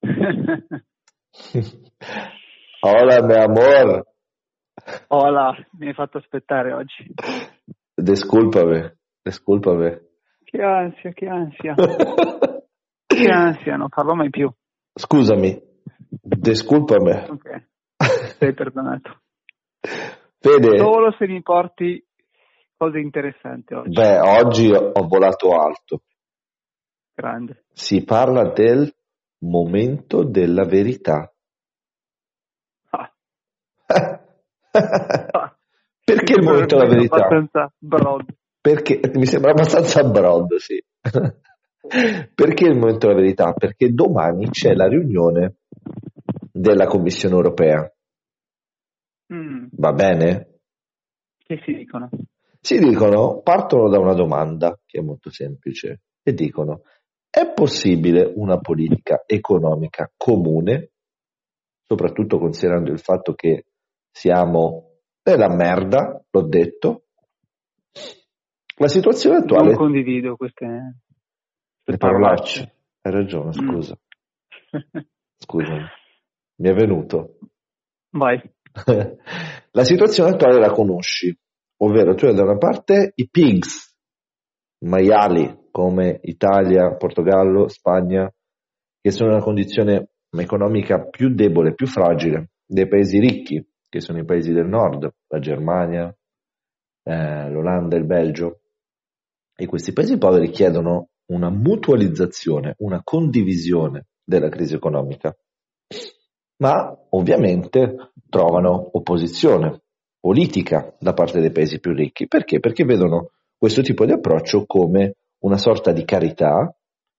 Hola, mi amor. Hola, mi hai fatto aspettare oggi. Disculpame, disculpame. Che ansia, che ansia. che ansia, non parlo mai più. Scusami, disculpame. Ok, sei perdonato. Fede, Solo se mi porti cose interessanti oggi. beh, oggi ho volato alto. Grande. Si parla del momento della verità. Ah. Perché il momento della verità? Abbastanza broad. Perché mi sembra abbastanza broad, sì. Perché il momento della verità? Perché domani c'è la riunione della Commissione europea. Mm, Va bene? che si dicono? Si dicono, partono da una domanda che è molto semplice e dicono: è possibile una politica economica comune, soprattutto considerando il fatto che siamo nella merda, l'ho detto. La situazione attuale Non condivido queste, le parolacce. Hai ragione, Mm. scusa, scusami. Mi è venuto. Vai. La situazione attuale la conosci, ovvero tu hai da una parte i pigs, maiali come Italia, Portogallo, Spagna, che sono in una condizione economica più debole, più fragile dei paesi ricchi, che sono i paesi del nord, la Germania, eh, l'Olanda, il Belgio. E questi paesi poveri chiedono una mutualizzazione, una condivisione della crisi economica, ma ovviamente trovano opposizione politica da parte dei paesi più ricchi. Perché? Perché vedono questo tipo di approccio come una sorta di carità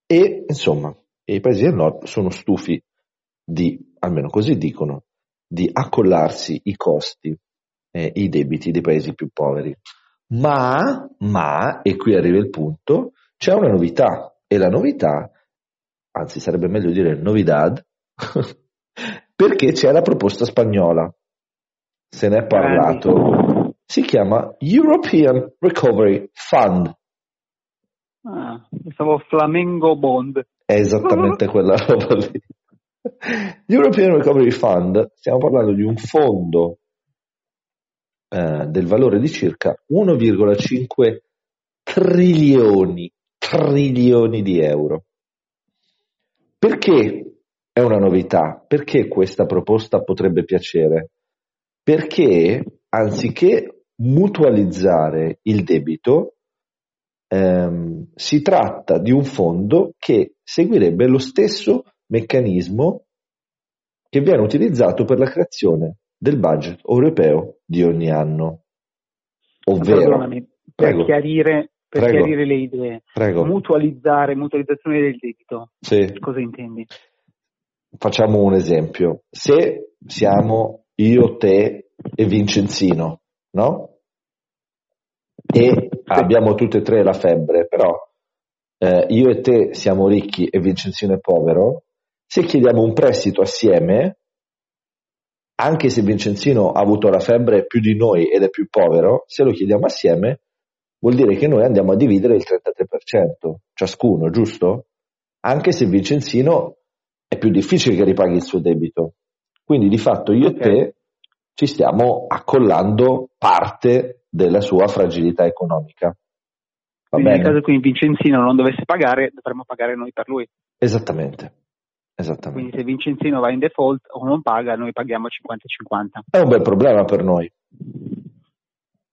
e, insomma, i paesi del nord sono stufi di, almeno così dicono, di accollarsi i costi e i debiti dei paesi più poveri. Ma, ma, e qui arriva il punto, c'è una novità e la novità, anzi sarebbe meglio dire novidad, perché c'è la proposta spagnola. Se ne è parlato. Si chiama European Recovery Fund. Ah, pensavo Flamengo Bond. È esattamente quella roba lì. European Recovery Fund, stiamo parlando di un fondo eh, del valore di circa 1,5 trilioni, trilioni di euro. Perché è una novità? Perché questa proposta potrebbe piacere? Perché anziché mutualizzare il debito, ehm, si tratta di un fondo che seguirebbe lo stesso meccanismo che viene utilizzato per la creazione del budget europeo di ogni anno. Ovvero, per, Prego. chiarire, per Prego. chiarire le idee, prego, mutualizzare, mutualizzazione del debito, sì, cosa intendi? facciamo un esempio. Se siamo io, te e Vincenzino, no? E abbiamo tutte e tre la febbre, però eh, io e te siamo ricchi e Vincenzino è povero, se chiediamo un prestito assieme, anche se Vincenzino ha avuto la febbre più di noi ed è più povero, se lo chiediamo assieme, vuol dire che noi andiamo a dividere il 33%, ciascuno, giusto? Anche se Vincenzino è più difficile che ripaghi il suo debito. Quindi di fatto io Ok. e te ci stiamo accollando parte della sua fragilità economica. Va Quindi nel caso in cui Vincenzino non dovesse pagare, dovremmo pagare noi per lui. Esattamente. Esattamente. Quindi se Vincenzino va in default o non paga, noi paghiamo 50-50. È un bel problema per noi.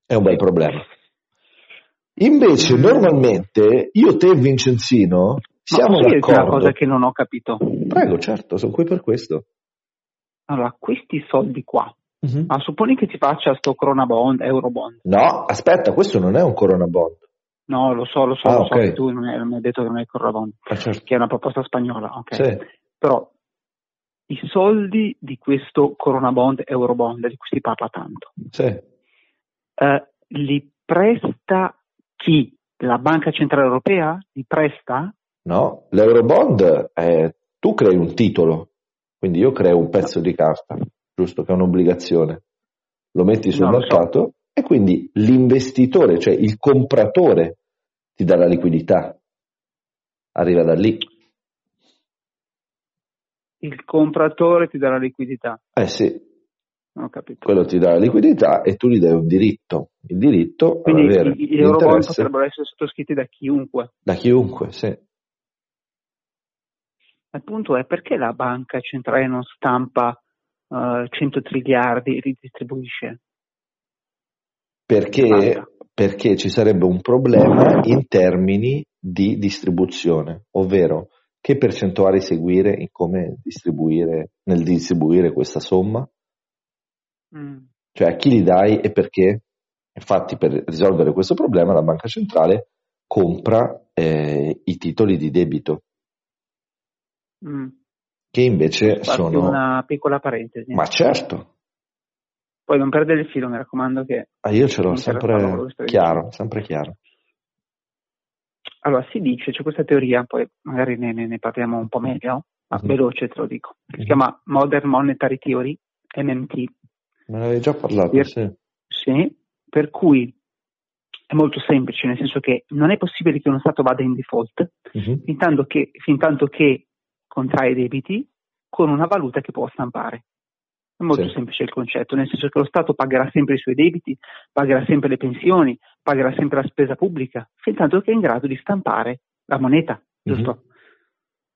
È un bel problema. Invece, normalmente, io, te e Vincenzino siamo Ma posso dirti una d'accordo. cosa che non ho capito? Prego, certo, sono qui per questo. Allora, questi soldi qua, Mhm. ma supponi che ti faccia sto Corona Bond, Euro Bond. No, aspetta, questo non è un Corona Bond. No, lo so, lo so, Ah, lo so ok. che tu non hai, mi hai detto che non è il Corona Bond, Ah, certo. che è una proposta spagnola, ok. Sì. Però i soldi di questo Corona Bond, Euro Bond, di cui si parla tanto, Sì. eh, li presta chi? La Banca Centrale Europea? Li presta? No, l'Eurobond è tu crei un titolo, quindi io creo un pezzo di carta, giusto, che è un'obbligazione. Lo metti sul No, lo so. mercato e quindi l'investitore, cioè il compratore, ti dà la liquidità. Arriva da lì. il compratore ti dà la liquidità. Eh sì, Ho capito. quello ti dà la liquidità e tu gli dai un diritto. Il diritto Quindi ad avere i- gli eurobond potrebbero essere sottoscritti da chiunque. da chiunque, sì. Il punto è perché la banca centrale non stampa eh, 100 triliardi e ridistribuisce? Perché, perché ci sarebbe un problema in termini di distribuzione, ovvero che percentuali seguire in come distribuire, nel distribuire questa somma, Mm. cioè a chi li dai e perché. Infatti, per risolvere questo problema, la banca centrale compra eh, i titoli di debito, Mm. Che invece Farti sono. una piccola parentesi. Ma certo, Poi non perdere il filo, mi raccomando che ah, io ce l'ho sempre chiaro, sempre chiaro. Allora, si dice, c'è questa teoria, poi magari ne, ne- ne parliamo un po' meglio, ma Mhm. veloce te lo dico, si chiama Modern Monetary Theory, MMT, Me ne avevi già parlato, Per- sì. sì, per cui è molto semplice, nel senso che non è possibile che uno Stato vada in default Mhm. fin tanto che, fin tanto che contrae debiti con una valuta che può stampare. È molto Sì. semplice il concetto, nel senso che lo Stato pagherà sempre i suoi debiti, pagherà sempre le pensioni, pagherà sempre la spesa pubblica, fin tanto che è in grado di stampare la moneta, giusto?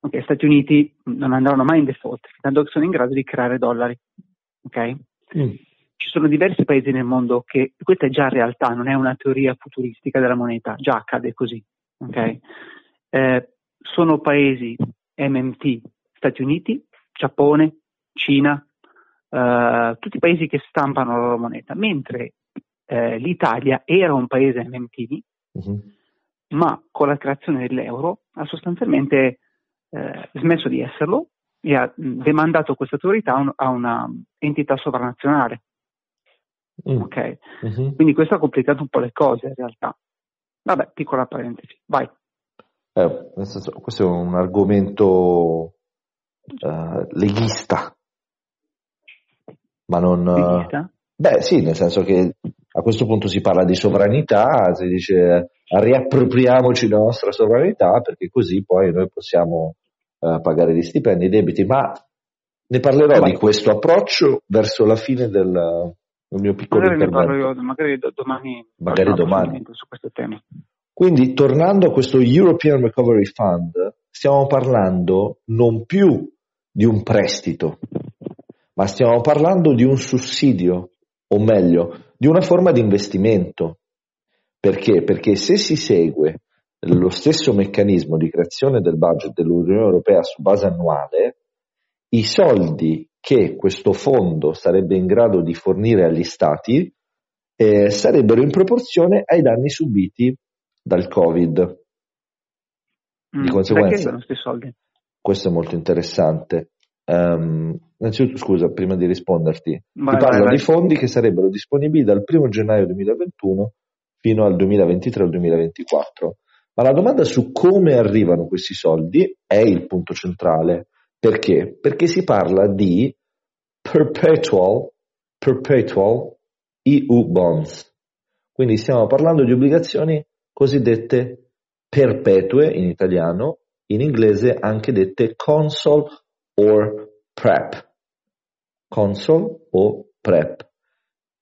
Ok, Gli Stati Uniti non andranno mai in default, fin tanto che sono in grado di creare dollari. Ok? Mm. Ci sono diversi paesi nel mondo che, questa è già realtà, non è una teoria futuristica della moneta, già accade così. ok? Eh, sono paesi MMT, Stati Uniti, Giappone, Cina, eh, tutti paesi che stampano la loro moneta, mentre eh, l'Italia era un paese MMT, Mhm. ma con la creazione dell'euro ha sostanzialmente eh, smesso di esserlo e ha mh, demandato questa autorità a un- a una entità sovranazionale. Mm. ok? Mhm. Quindi questo ha complicato un po' le cose in realtà. Vabbè, piccola parentesi, vai. Eh, nel senso, questo è un argomento eh, leghista, ma non... eh, Leghista? Beh, sì, nel senso che a questo punto si parla di sovranità, si dice riappropriamoci della nostra sovranità perché così poi noi possiamo eh, pagare gli stipendi, i debiti, ma ne parlerò Vai. di questo approccio verso la fine del, del mio piccolo Magari ne parlo intervento. io, magari do- domani. Magari domani. Su questo tema. Quindi, tornando a questo European Recovery Fund, stiamo parlando non più di un prestito, ma stiamo parlando di un sussidio, o meglio, di una forma di investimento. Perché? Perché se si segue lo stesso meccanismo di creazione del budget dell'Unione Europea su base annuale, i soldi che questo fondo sarebbe in grado di fornire agli stati eh, sarebbero in proporzione ai danni subiti dal Covid. Mm, Di conseguenza-? Questo è molto interessante. Ehm, innanzitutto, scusa, prima di risponderti, Vai, ti parlo vai, vai. di fondi che sarebbero disponibili dal 1 gennaio 2021 fino al 2023 o 2024. Ma la domanda su come arrivano questi soldi è il punto centrale. Perché? Perché si parla di perpetual, perpetual EU bonds. Quindi stiamo parlando di obbligazioni cosiddette perpetue in italiano, in inglese anche dette console or prep. Console o prep.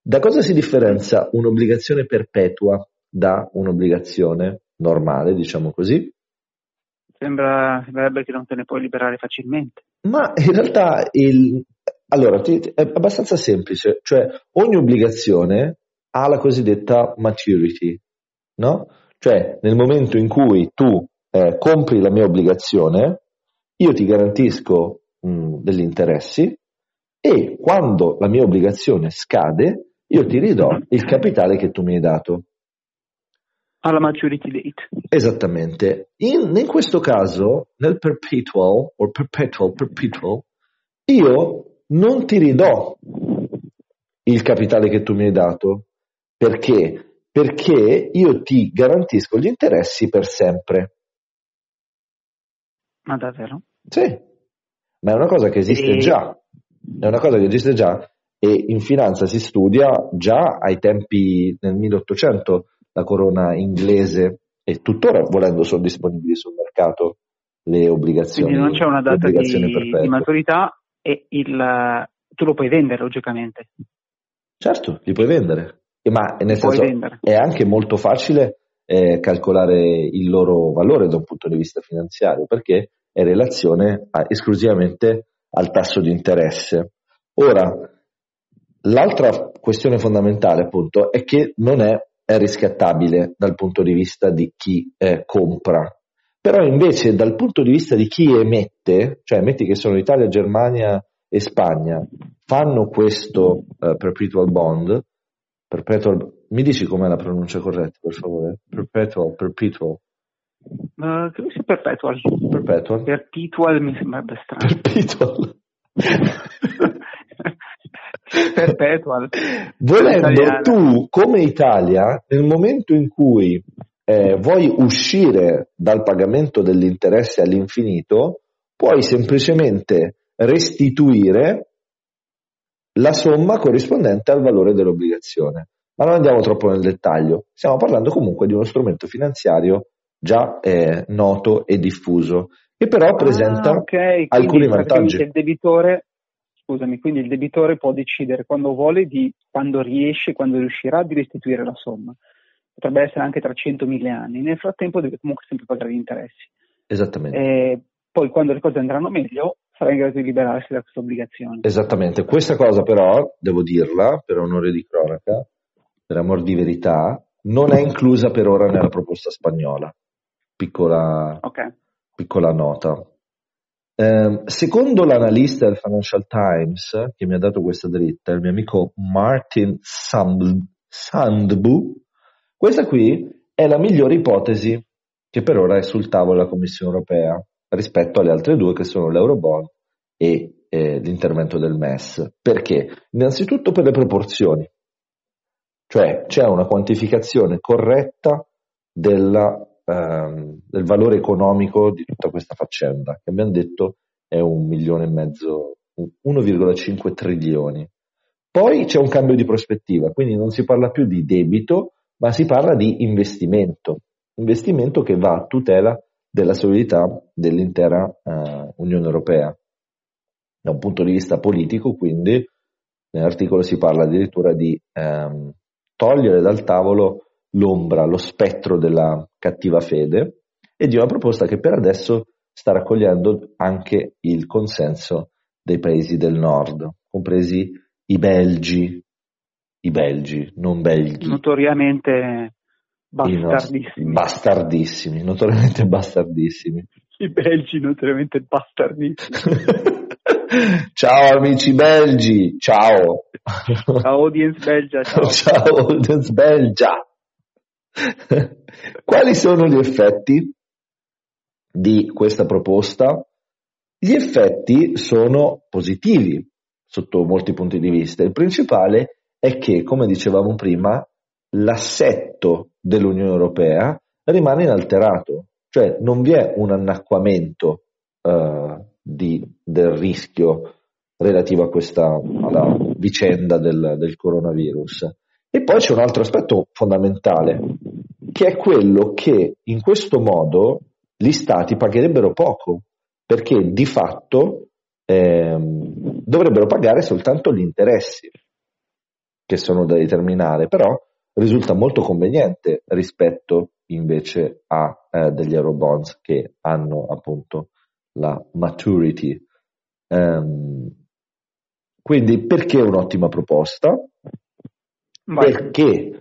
Da cosa si differenzia un'obbligazione perpetua da un'obbligazione normale, diciamo così? Sembra, sembrerebbe che non te ne puoi liberare facilmente. Ma in realtà il, allora, ti- è abbastanza semplice, cioè ogni obbligazione ha la cosiddetta maturity, no? Cioè nel momento in cui tu eh, compri la mia obbligazione, io ti garantisco mh, degli interessi e quando la mia obbligazione scade, io ti ridò il capitale che tu mi hai dato. Alla maturity date. Esattamente. In, in questo caso, nel perpetual o perpetual perpetual, io non ti ridò il capitale che tu mi hai dato. Perché? Perché io ti garantisco gli interessi per sempre. Ma davvero? Sì, ma è una cosa che esiste E- già. È una cosa che esiste già e in finanza si studia già ai tempi nel 1800 la corona inglese e tuttora volendo sono disponibili sul mercato le obbligazioni. Quindi non c'è una data di, di, maturità e il, tu lo puoi vendere logicamente. Certo, li puoi vendere, ma nel senso vendere. è anche molto facile eh, calcolare il loro valore da un punto di vista finanziario perché è in relazione a, esclusivamente al tasso di interesse. Ora, l'altra questione fondamentale appunto è che non è, è riscattabile dal punto di vista di chi eh, compra però invece dal punto di vista di chi emette, cioè metti che sono Italia, Germania e Spagna, fanno questo uh, perpetual bond, perpetual, mi dici com'è la pronuncia corretta per favore? Perpetual, perpetual. Uh, credo sia perpetual. Perpetual. Perpetual mi sembra strano. Perpetual. perpetual. Volendo tu, come Italia, nel momento in cui eh, vuoi uscire dal pagamento dell'interesse all'infinito, puoi semplicemente restituire la somma corrispondente al valore dell'obbligazione. Ma non andiamo troppo nel dettaglio, stiamo parlando comunque di uno strumento finanziario già eh, noto e diffuso, che però presenta ah, okay. alcuni vantaggi. Il debitore, scusami, quindi il debitore può decidere quando vuole, di, quando riesce, quando riuscirà di restituire la somma potrebbe essere anche tra 100 100.000 anni. Nel frattempo deve comunque sempre pagare gli interessi. Esattamente. E poi quando le cose andranno meglio sarà in grado di liberarsi da questa obbligazione. Esattamente. Questa cosa però, devo dirla, per onore di cronaca, per amor di verità, non è inclusa per ora nella proposta spagnola. Piccola, okay. piccola nota. Eh, secondo l'analista del Financial Times che mi ha dato questa dritta, il mio amico Martin Sandbu, questa qui è la migliore ipotesi che per ora è sul tavolo della Commissione europea rispetto alle altre due che sono l'Eurobond e eh, l'intervento del MES. Perché? Innanzitutto per le proporzioni, cioè c'è una quantificazione corretta della, ehm, del valore economico di tutta questa faccenda, che abbiamo detto è un milione e mezzo, 1,5 trilioni. Poi c'è un cambio di prospettiva, quindi non si parla più di debito, ma si parla di investimento, investimento che va a tutela della solidità dell'intera uh, Unione Europea. Da un punto di vista politico, quindi, nell'articolo si parla addirittura di um, togliere dal tavolo l'ombra, lo spettro della cattiva fede e di una proposta che per adesso sta raccogliendo anche il consenso dei paesi del nord, compresi i belgi, i belgi, non belghi. Notoriamente bastardissimi. Bastardissimi, notoriamente bastardissimi. I belgi notoriamente bastardissimi. ciao amici belgi, ciao. Ciao audience belgia, ciao. Ciao audience belgia. Quali sono gli effetti di questa proposta? Gli effetti sono positivi sotto molti punti di vista. Il principale è che, come dicevamo prima, l'assetto dell'Unione Europea rimane inalterato, cioè non vi è un annacquamento uh, di, del rischio relativo a questa vicenda del, del coronavirus. E poi c'è un altro aspetto fondamentale, che è quello che in questo modo gli stati pagherebbero poco, perché di fatto ehm, dovrebbero pagare soltanto gli interessi che sono da determinare, però risulta molto conveniente rispetto invece a eh, degli Eurobonds che hanno appunto la maturity. Um, quindi perché un'ottima proposta? Vai. Perché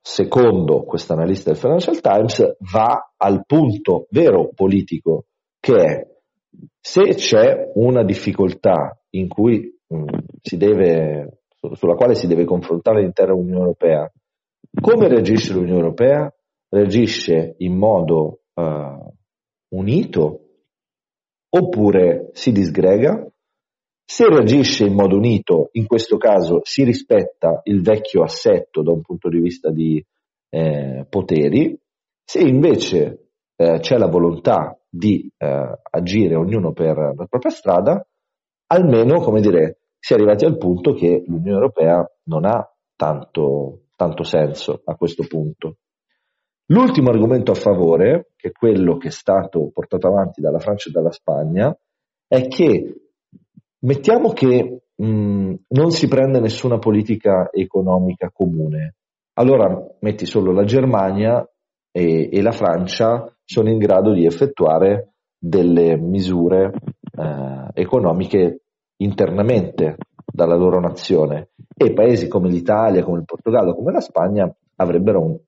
secondo questo analista del Financial Times va al punto vero politico che è se c'è una difficoltà in cui mh, mm, si deve sulla quale si deve confrontare l'intera Unione Europea. Come reagisce l'Unione Europea? Reagisce in modo uh, unito oppure si disgrega? Se reagisce in modo unito, in questo caso si rispetta il vecchio assetto da un punto di vista di eh, poteri, se invece eh, c'è la volontà di eh, agire ognuno per la propria strada, almeno, come dire, si è arrivati al punto che l'Unione Europea non ha tanto, tanto senso a questo punto. L'ultimo argomento a favore, che è quello che è stato portato avanti dalla Francia e dalla Spagna, è che mettiamo che mh, non si prende nessuna politica economica comune, allora metti solo la Germania e, e la Francia sono in grado di effettuare delle misure eh, economiche internamente dalla loro nazione e paesi come l'Italia, come il Portogallo, come la Spagna avrebbero un,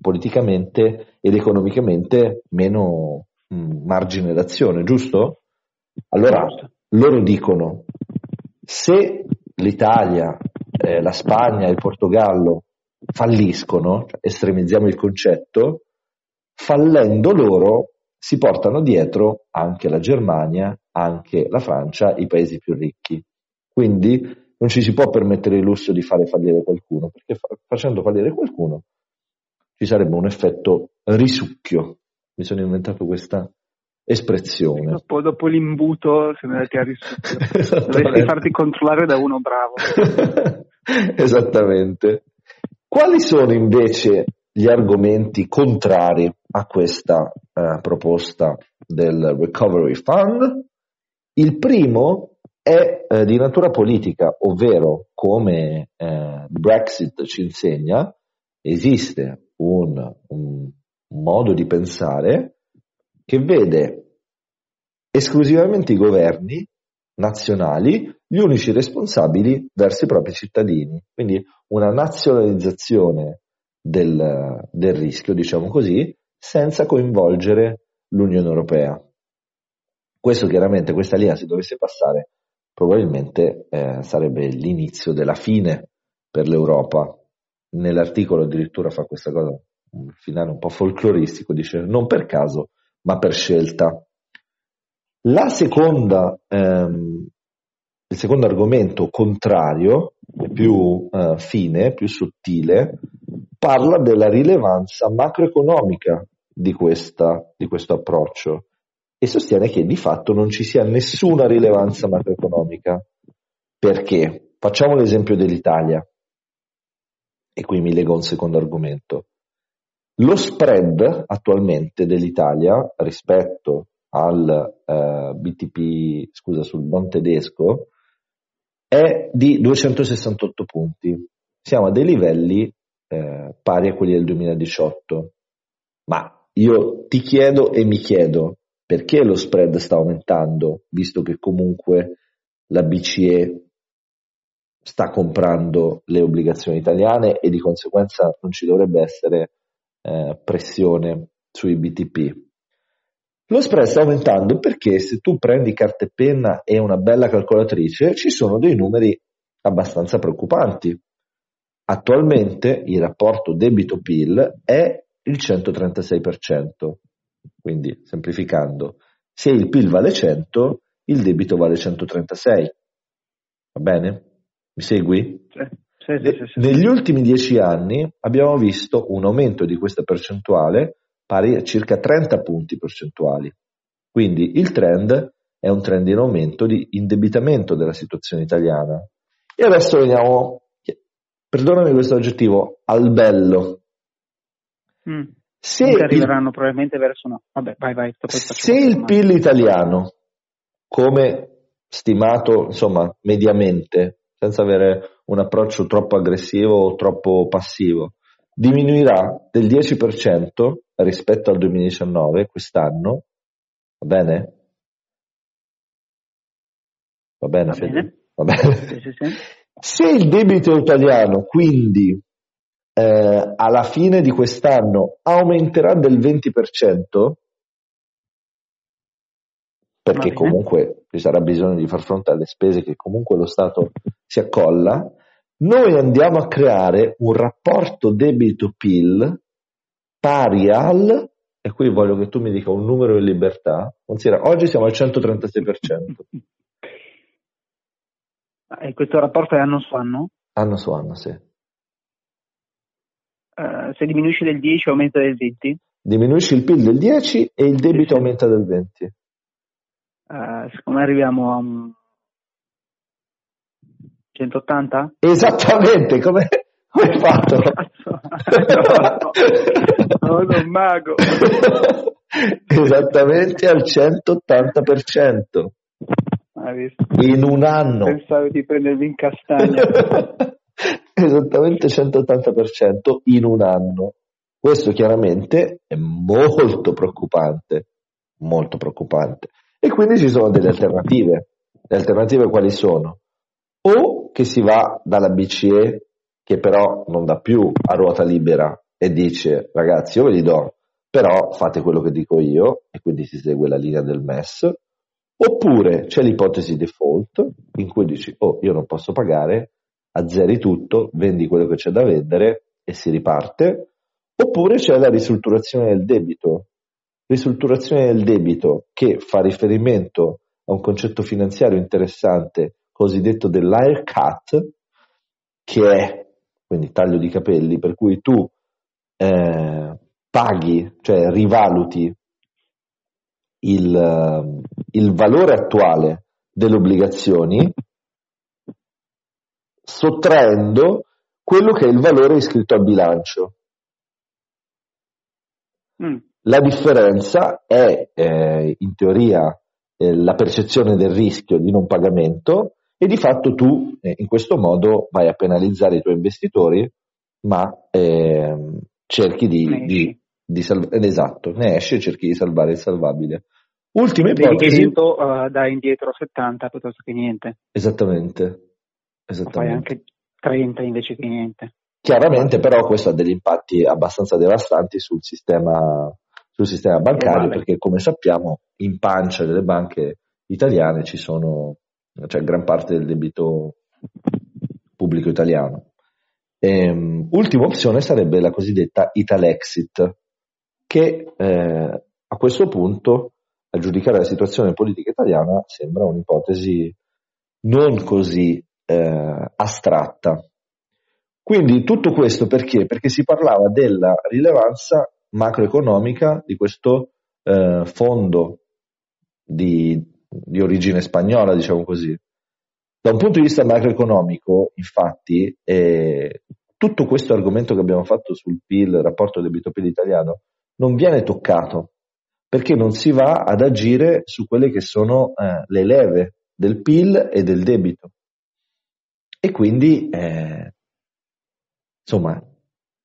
politicamente ed economicamente meno mh, margine d'azione, giusto? Allora loro dicono se l'Italia, eh, la Spagna e il Portogallo falliscono, cioè estremizziamo il concetto, fallendo loro si portano dietro anche la Germania, anche la Francia, i paesi più ricchi. Quindi non ci si può permettere il lusso di fare fallire qualcuno, perché fa- facendo fallire qualcuno ci sarebbe un effetto risucchio. Mi sono inventato questa espressione. Dopo, dopo l'imbuto siamo andati a risucchio. Dovresti farti controllare da uno bravo. Esattamente. Quali sono invece gli argomenti contrari a questa eh, proposta del Recovery Fund? Il primo è eh, di natura politica, ovvero come eh, Brexit ci insegna, esiste un, un, modo di pensare che vede esclusivamente i governi nazionali gli unici responsabili verso i propri cittadini. Quindi una nazionalizzazione del, del rischio, diciamo così, senza coinvolgere l'Unione Europea. Questo chiaramente, questa linea se dovesse passare, probabilmente eh, sarebbe l'inizio della fine per l'Europa. Nell'articolo addirittura fa questa cosa, un finale un po' folcloristico, dice non per caso, ma per scelta. La seconda ehm, il secondo argomento contrario, più uh, fine, più sottile, parla della rilevanza macroeconomica di, questa, di questo approccio e sostiene che di fatto non ci sia nessuna rilevanza macroeconomica. Perché? Facciamo l'esempio dell'Italia. E qui mi leggo a un secondo argomento. Lo spread attualmente dell'Italia rispetto al eh, BTP, scusa, sul bond tedesco, è di 268 punti. Siamo a dei livelli eh, pari a quelli del 2018. Ma io ti chiedo e mi chiedo perché lo spread sta aumentando, visto che comunque la BCE sta comprando le obbligazioni italiane e di conseguenza non ci dovrebbe essere eh, pressione sui BTP. Lo spread sta aumentando perché se tu prendi carta e penna e una bella calcolatrice ci sono dei numeri abbastanza preoccupanti. Attualmente il rapporto debito-PIL è il 136%, quindi semplificando, se il PIL vale 100, il debito vale 136. Va bene? Mi segui? Sì. Sì, sì, Negli ultimi dieci anni abbiamo visto un aumento di questa percentuale pari a circa 30 punti percentuali. Quindi il trend è un trend in aumento di indebitamento della situazione italiana. E adesso veniamo, perdonami questo aggettivo, al bello. Mm. Se arriveranno il, probabilmente verso no. Vabbè, vai, vai. Se il PIL italiano, come stimato, insomma, mediamente, senza avere un approccio troppo aggressivo o troppo passivo, diminuirà del 10% rispetto al 2019 quest'anno, va bene? Va bene, va bene. Va bene. Sì, sì, sì. Se il debito italiano quindi eh, alla fine di quest'anno aumenterà del 20%, perché comunque ci sarà bisogno di far fronte alle spese che comunque lo Stato si accolla, noi andiamo a creare un rapporto debito-PIL pari al, e qui voglio che tu mi dica un numero in libertà, considera, oggi siamo al 136%. E questo rapporto è anno su anno? Anno su anno, sì. Uh, se diminuisce del 10 aumenta del 20? Diminuisci il PIL del 10 e il debito sì. aumenta del 20. Uh, secondo me arriviamo a un 180? Esattamente, come hai fatto? no, no, sono mago. Esattamente al 180%. In un anno. Pensavo di prendervi in castagna. Esattamente 180% in un anno. Questo chiaramente è molto preoccupante, molto preoccupante. E quindi ci sono delle alternative. Le alternative quali sono? O che si va dalla BCE, che però non dà più a ruota libera e dice ragazzi io ve li do, però fate quello che dico io e quindi si segue la linea del MES, oppure c'è l'ipotesi default in cui dici oh io non posso pagare, azzeri tutto, vendi quello che c'è da vendere e si riparte, oppure c'è la ristrutturazione del debito. Ristrutturazione del debito che fa riferimento a un concetto finanziario interessante cosiddetto dell'haircut, che è quindi taglio di capelli, per cui tu eh, paghi, cioè rivaluti il, il valore attuale delle obbligazioni sottraendo quello che è il valore iscritto a bilancio. Mm. La differenza è eh, in teoria eh, la percezione del rischio di non pagamento e di fatto tu eh, in questo modo vai a penalizzare i tuoi investitori, ma ehm, cerchi di, di, di salvare, esatto, ne esci e cerchi di salvare il salvabile. Ultima ipotesi. uh, da indietro 70 piuttosto che niente. Esattamente. Fai anche 30 invece che niente. Chiaramente però questo ha degli impatti abbastanza devastanti sul sistema, sul sistema bancario perché come sappiamo in pancia delle banche italiane ci sono cioè gran parte del debito pubblico italiano. Ehm, ultima opzione sarebbe la cosiddetta Italexit, che eh, a questo punto, a giudicare la situazione politica italiana, sembra un'ipotesi non così eh, astratta. Quindi tutto questo perché? Perché si parlava della rilevanza macroeconomica di questo eh, fondo di, di origine spagnola, diciamo così. Da un punto di vista macroeconomico, infatti, eh, tutto questo argomento che abbiamo fatto sul PIL, rapporto debito-PIL italiano, non viene toccato perché non si va ad agire su quelle che sono eh, le leve del PIL e del debito. E quindi, eh, insomma,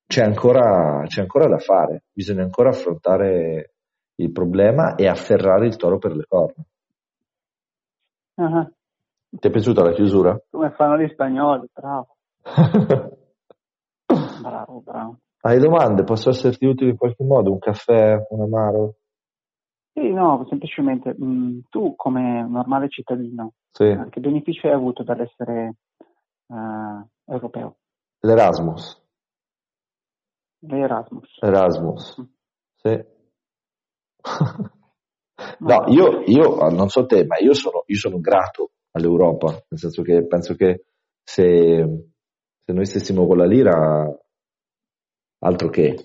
c'è ancora, c'è ancora da fare, bisogna ancora affrontare il problema e afferrare il toro per le corna. Uh-huh. Ti è piaciuta la chiusura? Come fanno gli spagnoli, bravo. bravo, bravo. Hai domande? Posso esserti utile in qualche modo? Un caffè, un amaro? Sì, no, semplicemente mh, mm, tu come normale cittadino, sì. eh, che beneficio hai avuto dall'essere uh, europeo? L'Erasmus. L'Erasmus. Erasmus, mm. sì. No, io, io, non so te, ma io sono, io sono grato all'Europa, nel senso che penso che se, se noi stessimo con la lira, altro che.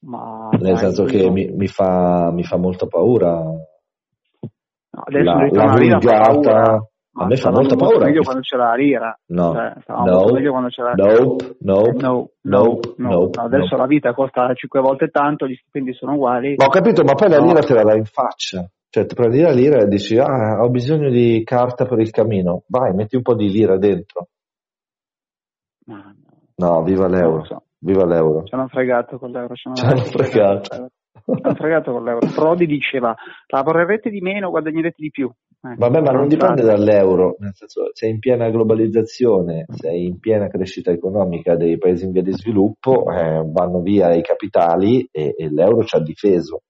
Ma nel senso io... che mi, mi, fa, mi, fa, molta paura no, la, la vulgata. Ma a me fa molta paura. meglio quando c'era la lira. No, cioè, no, meglio quando c'era nope, nope, no, nope, nope, Adesso nope. la vita costa 5 volte tanto, gli stipendi sono uguali. Ma ho capito, ma poi la lira te la dai in faccia. Cioè, ti prendi la lira e dici, ah, ho bisogno di carta per il camino. Vai, metti un po' di lira dentro. No, no viva l'euro. So. Viva l'euro. Ci hanno fregato con l'euro. Ci hanno fregato. Ci hanno fregato con l'euro. Prodi diceva, lavorerete di meno, guadagnerete di più. Eh, Vabbè, ma non dipende dall'euro, nel senso, sei in piena globalizzazione, sei in piena crescita economica dei paesi in via di sviluppo, eh, vanno via i capitali e, e, l'euro ci ha difeso.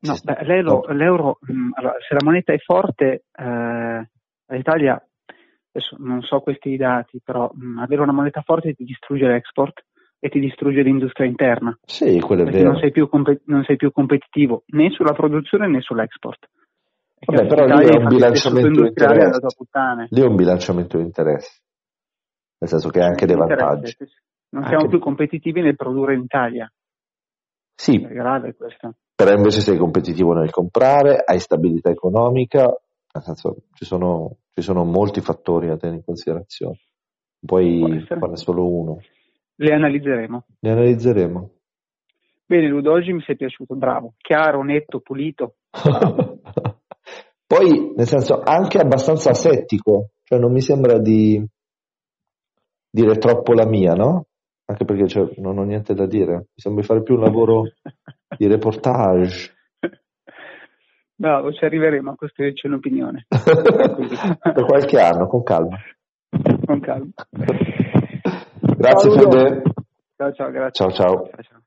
No, beh, l'euro, l'euro mm, allora, se la moneta è forte, eh, l'Italia, adesso non so questi dati, però mh, mm, avere una moneta forte ti distrugge l'export e ti distrugge l'industria interna. Sì, quello è vero. Non sei, più, non sei più competitivo né sulla produzione né sull'export. Vabbè, però lì è un bilanciamento di interessi. Lì è un bilanciamento di interessi. Nel senso che ha anche dei vantaggi. Non siamo anche... più competitivi nel produrre in Italia. Sì. È grave questo. Però invece sei competitivo nel comprare, hai stabilità economica, nel senso ci sono, ci sono molti fattori da tenere in considerazione. Puoi farne solo uno. Le analizzeremo. Le analizzeremo. Bene, Ludo, oggi mi sei piaciuto, bravo, chiaro, netto, pulito. Poi, nel senso, anche abbastanza asettico, cioè non mi sembra di dire troppo la mia, no? Anche perché cioè, non ho niente da dire, mi sembra di fare più un lavoro di reportage. Bravo, ci arriveremo a costruirci un'opinione. per qualche anno, con calma. Con calma. Grazie Fede. Ciao ciao, grazie. Ciao ciao. ciao, ciao.